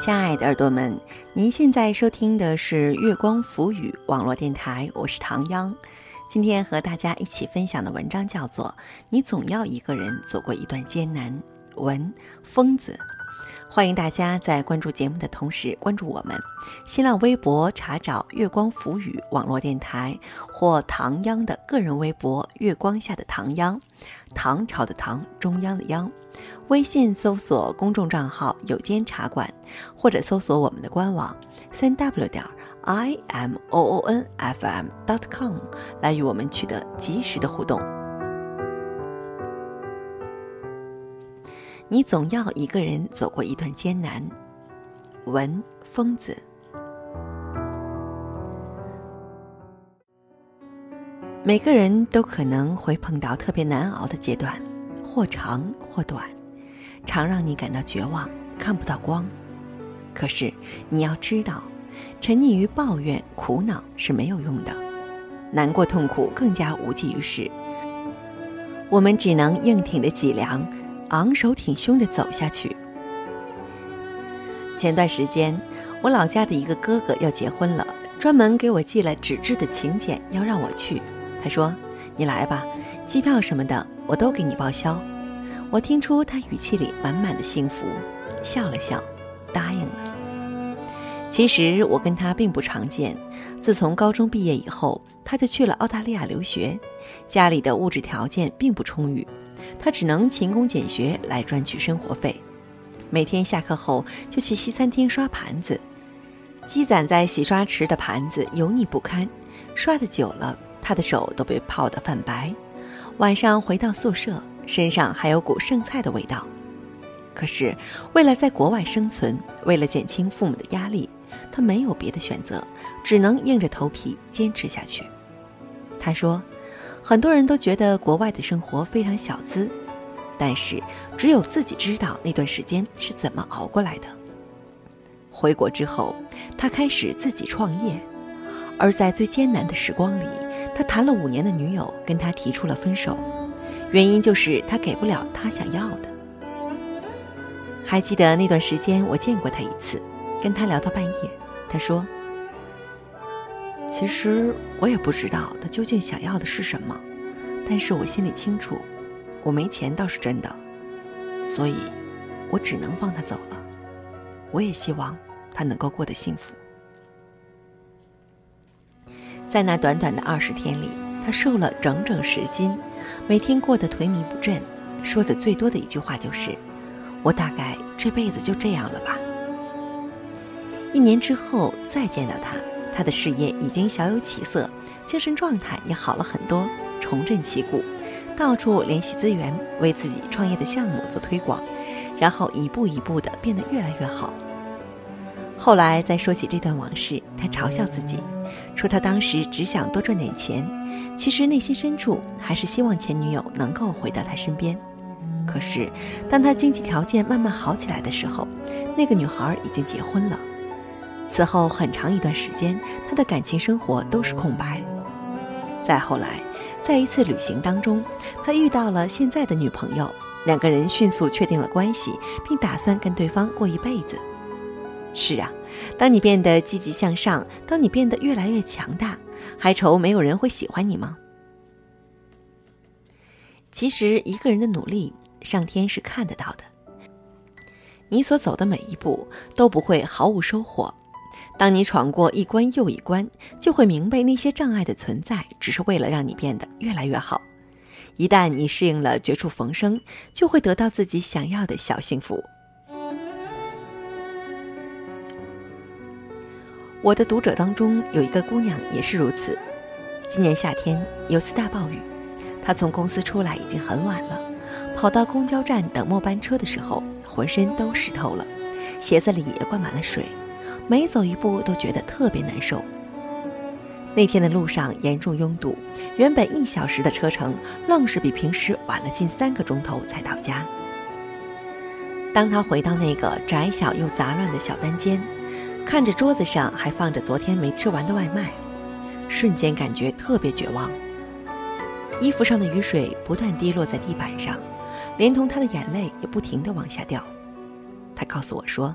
亲爱的耳朵们，您现在收听的是月光浮语网络电台，我是唐央。今天和大家一起分享的文章叫做《你总要一个人走过一段艰难》，文疯子。欢迎大家在关注节目的同时关注我们，新浪微博查找“月光浮语网络电台”或唐央的个人微博“月光下的唐央”，唐朝的唐，中央的央。微信搜索公众账号“有间茶馆”，或者搜索我们的官网三 w 点 i m o o n f m dot com 来与我们取得及时的互动。你总要一个人走过一段艰难。文疯子，每个人都可能会碰到特别难熬的阶段，或长或短。常让你感到绝望，看不到光。可是你要知道，沉溺于抱怨、苦恼是没有用的，难过、痛苦更加无济于事。我们只能硬挺着脊梁，昂首挺胸地走下去。前段时间，我老家的一个哥哥要结婚了，专门给我寄了纸质的请柬，要让我去。他说：“你来吧，机票什么的我都给你报销。”我听出他语气里满满的幸福，笑了笑，答应了。其实我跟他并不常见。自从高中毕业以后，他就去了澳大利亚留学，家里的物质条件并不充裕，他只能勤工俭学来赚取生活费。每天下课后就去西餐厅刷盘子，积攒在洗刷池的盘子油腻不堪，刷的久了，他的手都被泡得泛白。晚上回到宿舍。身上还有股剩菜的味道，可是为了在国外生存，为了减轻父母的压力，他没有别的选择，只能硬着头皮坚持下去。他说：“很多人都觉得国外的生活非常小资，但是只有自己知道那段时间是怎么熬过来的。”回国之后，他开始自己创业，而在最艰难的时光里，他谈了五年的女友跟他提出了分手。原因就是他给不了他想要的。还记得那段时间，我见过他一次，跟他聊到半夜，他说：“其实我也不知道他究竟想要的是什么，但是我心里清楚，我没钱倒是真的，所以，我只能放他走了。我也希望他能够过得幸福。”在那短短的二十天里，他瘦了整整十斤。每天过得颓靡不振，说的最多的一句话就是：“我大概这辈子就这样了吧。”一年之后再见到他，他的事业已经小有起色，精神状态也好了很多，重振旗鼓，到处联系资源，为自己创业的项目做推广，然后一步一步的变得越来越好。后来再说起这段往事，他嘲笑自己，说他当时只想多赚点钱。其实内心深处还是希望前女友能够回到他身边，可是当他经济条件慢慢好起来的时候，那个女孩已经结婚了。此后很长一段时间，他的感情生活都是空白。再后来，在一次旅行当中，他遇到了现在的女朋友，两个人迅速确定了关系，并打算跟对方过一辈子。是啊，当你变得积极向上，当你变得越来越强大。还愁没有人会喜欢你吗？其实一个人的努力，上天是看得到的。你所走的每一步都不会毫无收获。当你闯过一关又一关，就会明白那些障碍的存在，只是为了让你变得越来越好。一旦你适应了绝处逢生，就会得到自己想要的小幸福。我的读者当中有一个姑娘也是如此。今年夏天有次大暴雨，她从公司出来已经很晚了，跑到公交站等末班车的时候，浑身都湿透了，鞋子里也灌满了水，每走一步都觉得特别难受。那天的路上严重拥堵，原本一小时的车程，愣是比平时晚了近三个钟头才到家。当她回到那个窄小又杂乱的小单间。看着桌子上还放着昨天没吃完的外卖，瞬间感觉特别绝望。衣服上的雨水不断滴落在地板上，连同他的眼泪也不停地往下掉。他告诉我说：“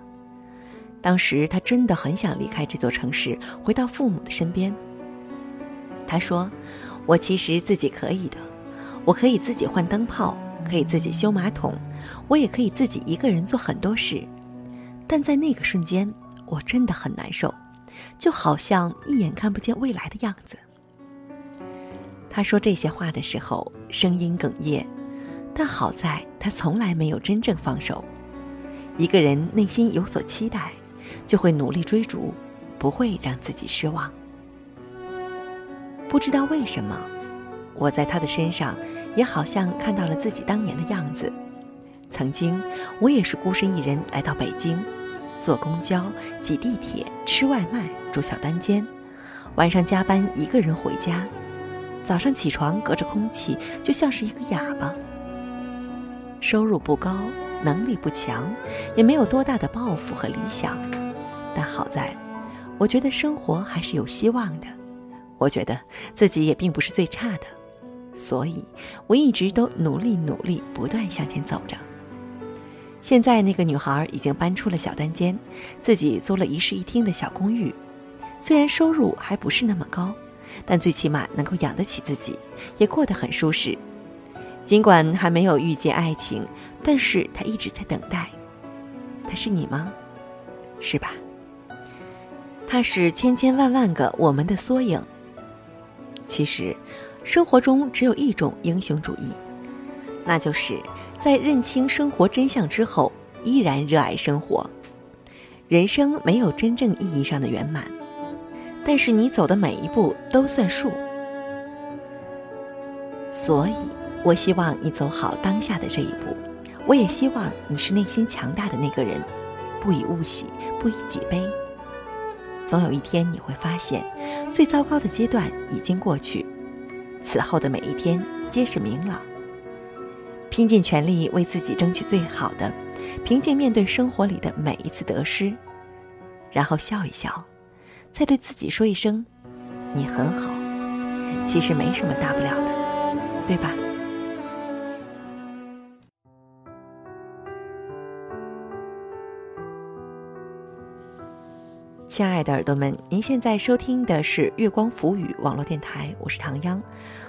当时他真的很想离开这座城市，回到父母的身边。他说：“我其实自己可以的，我可以自己换灯泡，可以自己修马桶，我也可以自己一个人做很多事。但在那个瞬间，我真的很难受，就好像一眼看不见未来的样子。”他说这些话的时候，声音哽咽，但好在他从来没有真正放手。一个人内心有所期待，就会努力追逐，不会让自己失望。不知道为什么，我在他的身上也好像看到了自己当年的样子。曾经，我也是孤身一人来到北京，坐公交、挤地铁、吃外卖、住小单间，晚上加班一个人回家。早上起床，隔着空气就像是一个哑巴。收入不高，能力不强，也没有多大的抱负和理想，但好在，我觉得生活还是有希望的。我觉得自己也并不是最差的，所以我一直都努力努力，不断向前走着。现在那个女孩已经搬出了小单间，自己租了一室一厅的小公寓，虽然收入还不是那么高。但最起码能够养得起自己，也过得很舒适。尽管还没有遇见爱情，但是他一直在等待。他是你吗？是吧？他是千千万万个我们的缩影。其实，生活中只有一种英雄主义，那就是在认清生活真相之后，依然热爱生活。人生没有真正意义上的圆满。但是你走的每一步都算数，所以我希望你走好当下的这一步。我也希望你是内心强大的那个人，不以物喜，不以己悲。总有一天你会发现，最糟糕的阶段已经过去，此后的每一天皆是明朗。拼尽全力为自己争取最好的，平静面对生活里的每一次得失，然后笑一笑。再对自己说一声“你很好”，其实没什么大不了的，对吧？亲爱的耳朵们，您现在收听的是月光浮语网络电台，我是唐央。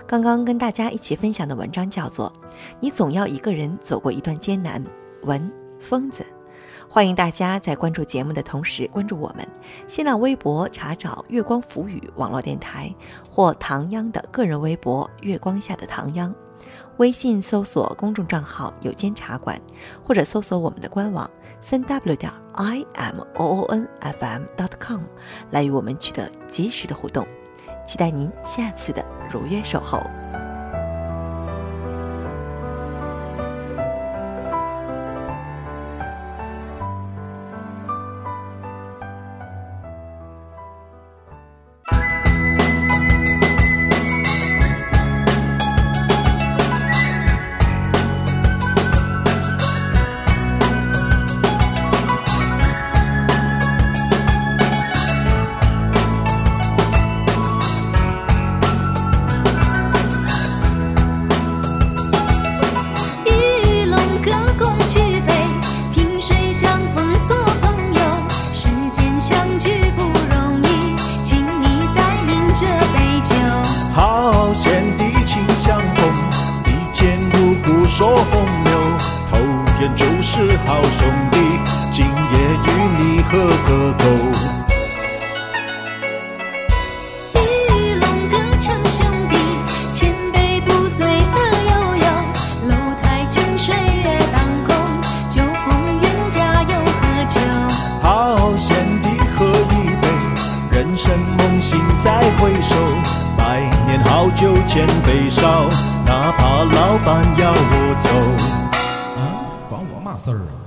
刚刚跟大家一起分享的文章叫做《你总要一个人走过一段艰难》，文疯子。欢迎大家在关注节目的同时关注我们，新浪微博查找“月光浮语”网络电台或唐央的个人微博“月光下的唐央”，微信搜索公众账号“有间茶馆”，或者搜索我们的官网三 w 点 i m o o n f m dot com 来与我们取得及时的互动，期待您下次的如约守候。说风流，头天就是好兄弟，今夜与你喝个够。哪怕老板要我走，啊，关我嘛事儿啊！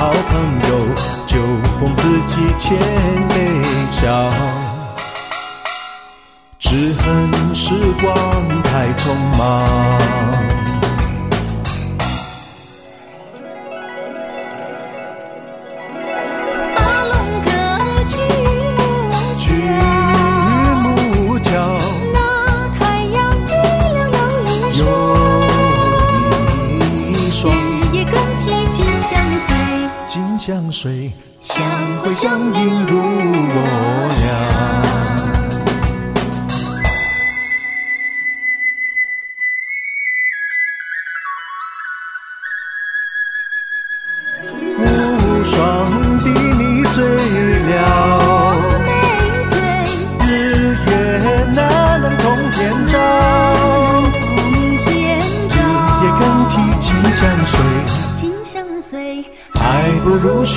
好朋友，酒逢知己千杯少。只恨时光相随，相会相映如我俩。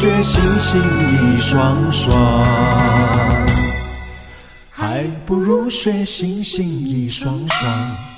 不如学星星一双双，还不如学星星一双双。